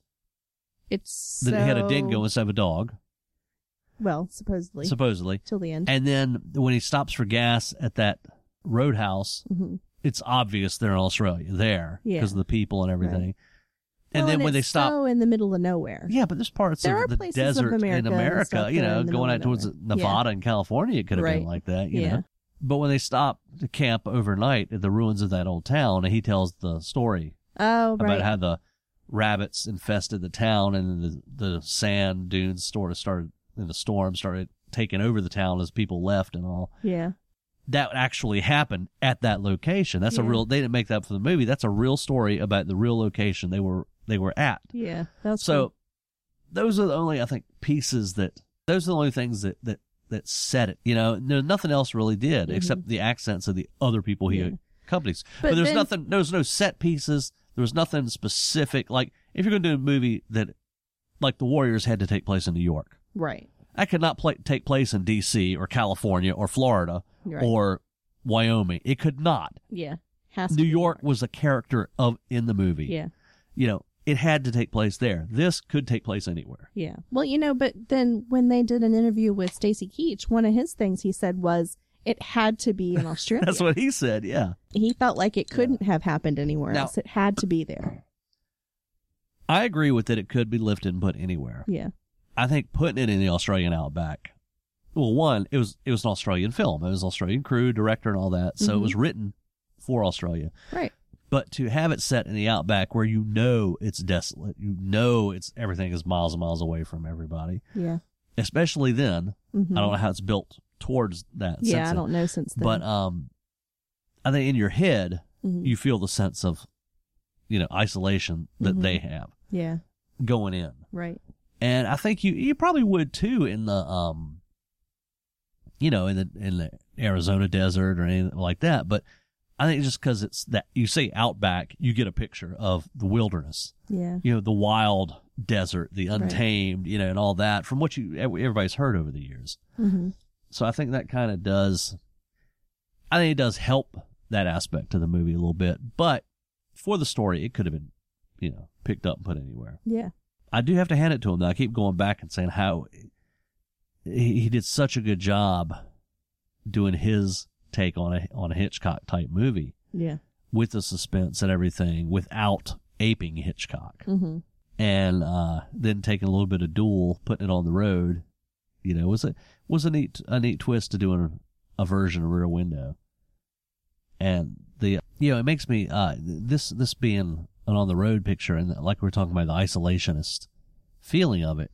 It's that it had a so- dingo instead of a dog, Well, supposedly supposedly. till the end. And then when he stops for gas at that roadhouse, hmm it's obvious they're in Australia there Yeah. because of the people and everything. And Well, then when they stop, in the middle of nowhere. yeah, but there's parts There of are the places of desert America in America, you know, going out towards. Nevada and California, it could have been like that, you Yeah. know. But when they stop to camp overnight at the ruins of that old town, and he tells the story Oh, about how the rabbits infested the town and the the sand dunes sort of started in the storm started taking over the town as people left and all. yeah. that actually happened at that location. That's a real. They didn't make that for the movie. That's a real story about the real location they were they were at. Yeah. That's So those are the only I think pieces that those are the only things that that that set it. You know, no, nothing else really did Mhm. except the accents of the other people he Yeah. accompanies. But, But there's then- nothing. There was no set pieces. There was nothing specific. Like if you're going to do a movie that like the Warriors had to take place in New York. right. That could not play, take place in D.C. or California or Florida Right. or Wyoming. It could not. yeah. New be York was a character of in the movie. Yeah. You know, it had to take place there. This could take place anywhere. Yeah. Well, you know, but then when they did an interview with Stacy Keach, one of his things he said was it had to be in Australia. That's what he said. Yeah. he felt like it couldn't have happened anywhere Now- else. It had to be there. I agree with that. It could be lifted and put anywhere. Yeah. I think putting it in the Australian outback. Well, one, it was it was an Australian film. It was Australian crew, director, and all that. So it Mhm. was written for Australia. Right. But to have it set in the outback where you know it's desolate, you know it's everything is miles and miles away from everybody. Yeah. Especially then, Mhm. I don't know how it's built towards that. Yeah, sense I of- don't know since then. But um, I think in your head Mhm. you feel the sense of, you know, isolation that Mhm. they have yeah. going in, Right. and I think you you probably would too in the um, you know, in the in the Arizona desert or anything like that. But I think just because it's that you say outback, you get a picture of the wilderness, Yeah. you know, the wild desert, the Right. untamed, you know, and all that from what you everybody's heard over the years. hmm So I think that kind of does, I think it does help that aspect of the movie a little bit. But for the story, it could have been, you know, picked up and put anywhere. Yeah. I do have to hand it to him. Though. I keep going back and saying how he, he did such a good job doing his take on a on a Hitchcock type movie Yeah. with the suspense and everything without aping Hitchcock, hmm and uh, then taking a little bit of duel, putting it on the road. You know, was a was a neat a neat twist to doing a, a version of Rear Window, and the you know it makes me uh this this being an on the road picture and like we're talking about the isolationist feeling of it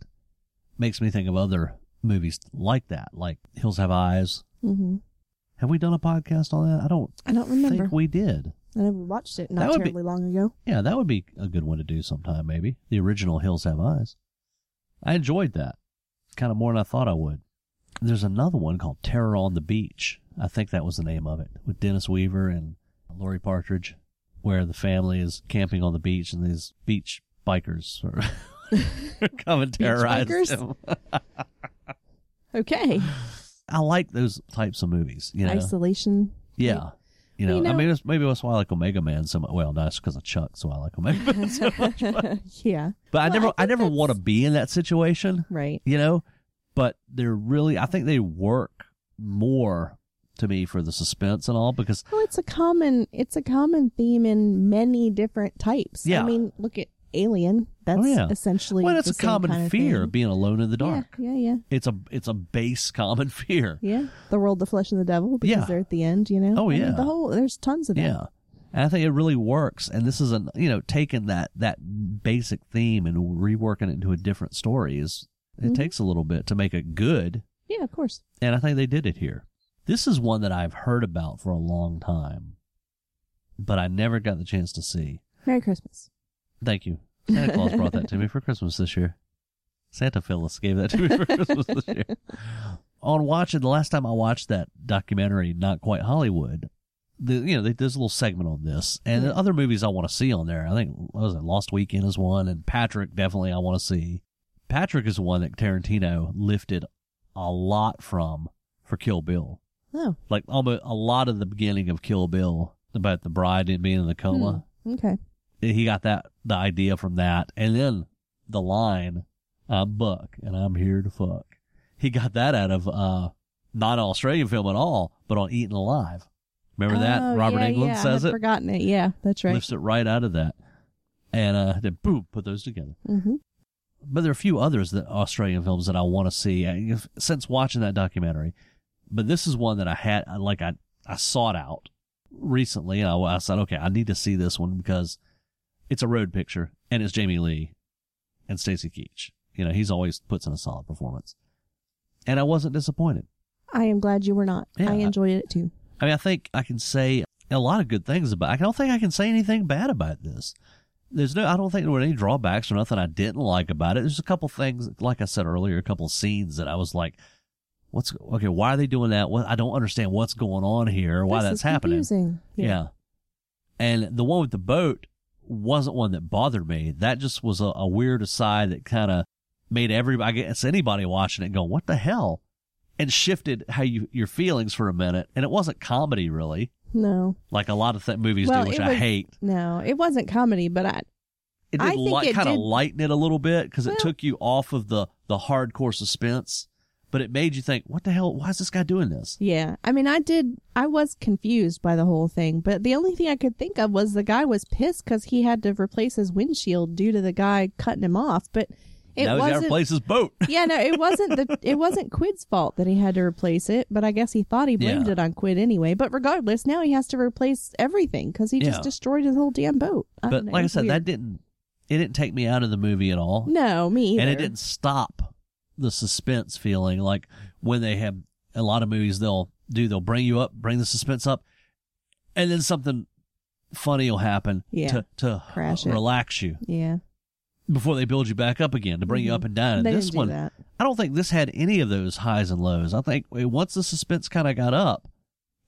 makes me think of other movies like that, like Hills Have Eyes. hmm Have we done a podcast on that? I don't I don't remember. I think we did. I never watched it That not would be- terribly long ago. Yeah, that would be a good one to do sometime, maybe. The original Hills Have Eyes. I enjoyed that. Kind of more than I thought I would. There's another one called Terror on the Beach. I think that was the name of it, with Dennis Weaver and Laurie Partridge, where the family is camping on the beach and these beach bikers are come and terrorize them. Okay. I like those types of movies, you know. Isolation. Yeah. You know, You I mean, it's, maybe that's why I like Omega Man so much. Well, no, it's because of Chuck, so I like Omega Man so much. But, yeah. but I never, I I, never want to be in that situation, Right. you know. But they're really, I think they work more to me for the suspense and all because Well, it's a common it's a common theme in many different types. Yeah. I mean, look at Alien. That's Oh, yeah. essentially well, it's the a common kind of fear thing. of being alone in the dark. Yeah, yeah, yeah. It's a it's a base common fear. Yeah, the world, the flesh, and the devil. Because Yeah. they're at the end. You know. Oh, I mean, yeah. the whole there's tons of that. Yeah. And I think it really works. And this is a you know taking that that basic theme and reworking it into a different story is it Mhm. takes a little bit to make it good. Yeah, of course. And I think they did it here. This is one that I've heard about for a long time, but I never got the chance to see. Merry Christmas. Thank you. Santa Claus brought that to me for Christmas this year. Santa Phyllis gave that to me for Christmas this year. On watching the last time I watched that documentary, Not Quite Hollywood, the you know they, there's a little segment on this, and the other movies I want to see on there. I think what was it Lost Weekend is one, and Patrick definitely I want to see. Patrick is one that Tarantino lifted a lot from for Kill Bill, Oh, like almost a lot of the beginning of Kill Bill about the bride being in the coma hmm. okay. He got that the idea from that. And then the line i'm buck and i'm here to fuck. He got that out of uh not an australian film at all but on eaten alive. Remember that? Oh, robert yeah, Englund yeah, says I it? forgotten it. Yeah, that's right. lifts it right out of that. And uh then boom put those together. Hmm but there are a few others that australian films that i want to see uh, if- since watching that documentary. But this is one that i had like i i sought out recently and I, I said okay i need to see this one because it's a road picture and it's jamie lee and stacy keach you know he's always puts in a solid performance and i wasn't disappointed I am glad you were not. Yeah. I enjoyed it too. I mean, I think I can say a lot of good things about. I don't think I can say anything bad about this. There's no. I don't think there were any drawbacks or nothing I didn't like about it. There's a couple things, like I said earlier, a couple scenes that I was like, "What's okay? Why are they doing that? What I don't understand what's going on here. Why This that's happening." confusing. Yeah. And the one with the boat wasn't one that bothered me. That just was a, a weird aside that kind of made everybody, I guess anybody watching it go, what the hell? And shifted how you, your feelings for a minute. And it wasn't comedy really, No, like a lot of th- movies Well, do, which I was- hate. no, it wasn't comedy, but I It did li- kind of lighten it a little bit because it took you off of the, the hardcore suspense, but it made you think, what the hell? Why is this guy doing this? Yeah. I mean, I did, I was confused by the whole thing, but the only thing I could think of was the guy was pissed because he had to replace his windshield due to the guy cutting him off. But it now he's got to wasn't, replace his boat. yeah, no, it wasn't the, it wasn't Quid's fault that he had to replace it, but I guess he thought he blamed Yeah. it on Quid anyway. But regardless, now he has to replace everything because he Yeah. just destroyed his whole damn boat. I but know, like I said, weird. that didn't, it didn't take me out of the movie at all. no, me either. and it didn't stop the suspense feeling like when they have a lot of movies they'll do they'll bring you up bring the suspense up and then something funny will happen Yeah. to to Crash it. relax you Yeah, before they build you back up again to bring you Mhm. up and down and they this do one that. i don't think this had any of those highs and lows i think eh, once the suspense kind of got up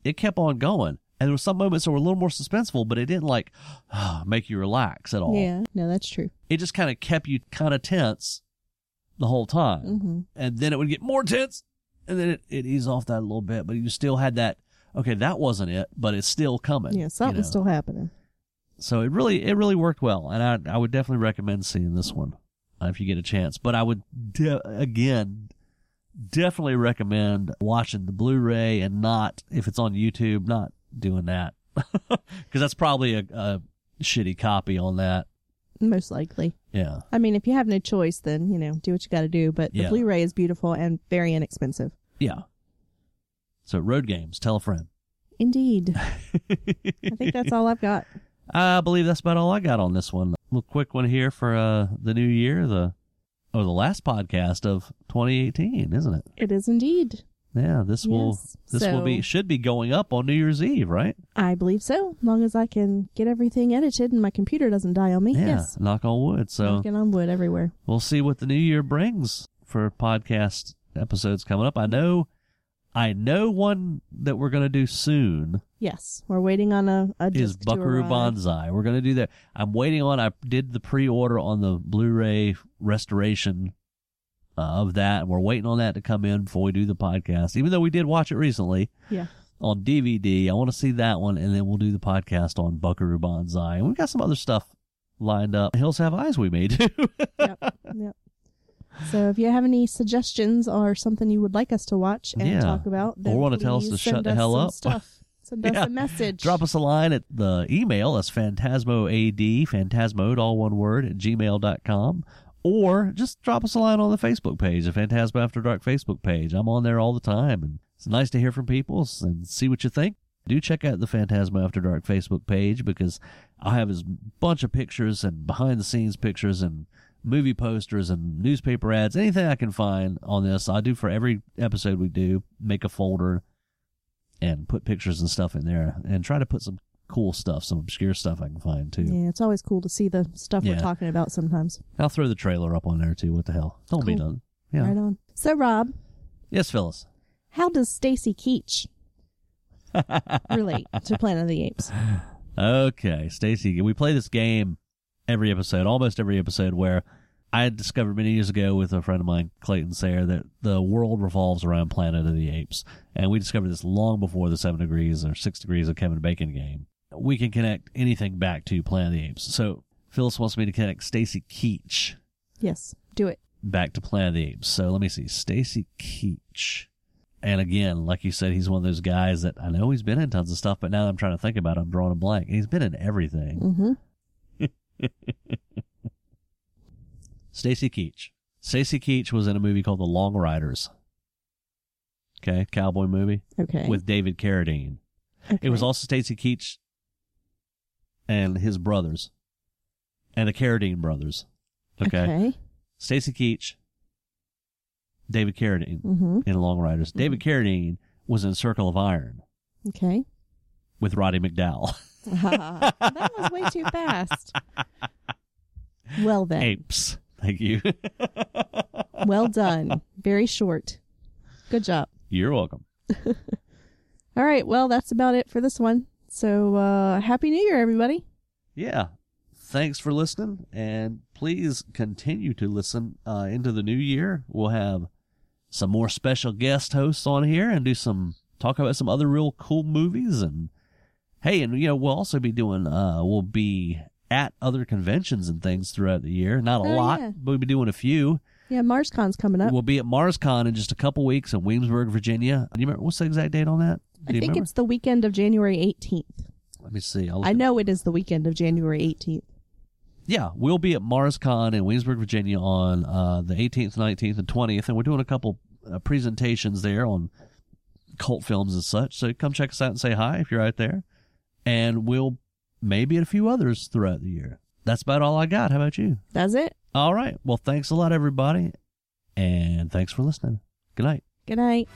it kept on going and there were some moments that were a little more suspenseful but it didn't like make you relax at all Yeah, no, that's true. it just kind of kept you kind of tense the whole time hmm and then it would get more tense, and then it, it ease off that a little bit, but you still had that. Okay, that wasn't it, but it's still coming. Yeah, you something's know? still happening. So it really, it really worked well, and I, I would definitely recommend seeing this one uh, if you get a chance. But I would de- again, definitely recommend watching the Blu-ray and not if it's on YouTube, not doing that because that's probably a, a shitty copy on that. Most likely. Yeah, I mean, if you have no choice, then, you know, do what you got to do. But the Yeah. Blu ray is beautiful and very inexpensive. yeah. So road games, tell a friend. Indeed. I think that's all I've got. I believe that's about all I got on this one. A little quick one here for uh, the new year, the or the last podcast of 2018, isn't it? It is indeed. Yeah, this will Yes. this will be should be going up on New Year's Eve, right? I believe so. As long as I can get everything edited and my computer doesn't die on me. Yeah, Yes. knock on wood. So Knocking on wood everywhere. we'll see what the new year brings for podcast episodes coming up. I know, I know one that we're gonna do soon Yes. We're waiting on a, a is Buckaroo. Banzai. We're gonna do that. I'm waiting on. I did the pre-order on the Blu-ray restoration uh, of that, and we're waiting on that to come in before we do the podcast. Even though we did watch it recently Yeah. on DVD, I want to see that one, and then we'll do the podcast on Buckaroo Banzai. And we've got some other stuff lined up. Hills Have Eyes we made too. yep. Yep. So if you have any suggestions or something you would like us to watch and Yeah. talk about, then Or wanna tell us to shut the hell up. Stuff. Send us Yeah. a message. Drop us a line at the email. That's phantasmoad, phantasmode, all one word, at gmail.com. Or just drop us a line on the Facebook page, the Phantasmo After Dark Facebook page. I'm on there all the time, and it's nice to hear from people and see what you think. Do check out the Phantasmo After Dark Facebook page because I have a bunch of pictures and behind the scenes pictures and movie posters and newspaper ads, anything I can find on this. I do for every episode we do, make a folder and put pictures and stuff in there and try to put some cool stuff, some obscure stuff I can find too. Yeah, it's always cool to see the stuff Yeah. we're talking about sometimes. I'll throw the trailer up on there too. What the hell? Don't be done. Yeah. Right on. So, Rob, Yes, Phyllis. how does Stacy Keach relate to Planet of the Apes? Okay, Stacy. We play this game every episode, almost every episode, where I had discovered many years ago with a friend of mine, Clayton Sayer, that the world revolves around Planet of the Apes. And we discovered this long before the Seven Degrees or Six Degrees of Kevin Bacon game. We can connect anything back to Planet of the Apes. So Phyllis wants me to connect Stacy Keach Yes, do it. back to Planet of the Apes. So let me see. Stacy Keach. And again, like you said, he's one of those guys that I know he's been in tons of stuff, but now that I'm trying to think about it, I'm drawing a blank. He's been in everything. Mm-hmm. Stacy Keach. Stacy Keach was in a movie called The Long Riders. Okay, cowboy movie Okay. with David Carradine. okay. It was also Stacy Keach and his brothers, and the Carradine brothers. Okay, Okay. Stacy Keach, David Carradine Mm-hmm. in Long Riders. David Carradine was in Circle of Iron Okay. with Roddy McDowall. that was way too fast. Well then. Apes. Thank you. Well done. Very short. Good job. You're welcome. All right. Well, that's about it for this one. So, uh, Happy New Year, everybody. yeah thanks for listening and please continue to listen uh, into the new year we'll have some more special guest hosts on here and do some talk about some other real cool movies and hey and you know we'll also be doing uh we'll be at other conventions and things throughout the year not a Oh, lot yeah. but we'll be doing a few Yeah, MarsCon's coming up. we'll be at marscon in just a couple weeks in williamsburg virginia do you remember what's the exact date on that I think remember? it's the weekend of January 18th. let me see I know it is the weekend of January 18th. yeah, we'll be at MarsCon in Williamsburg, Virginia on uh, the 18th, 19th, and 20th, and we're doing a couple uh, presentations there on cult films and such. So come check us out and say hi if you're out there. And we'll maybe at a few others throughout the year. That's about all I got. How about you? That's it. All right. Well, thanks a lot, everybody. And thanks for listening. Good night. Good night.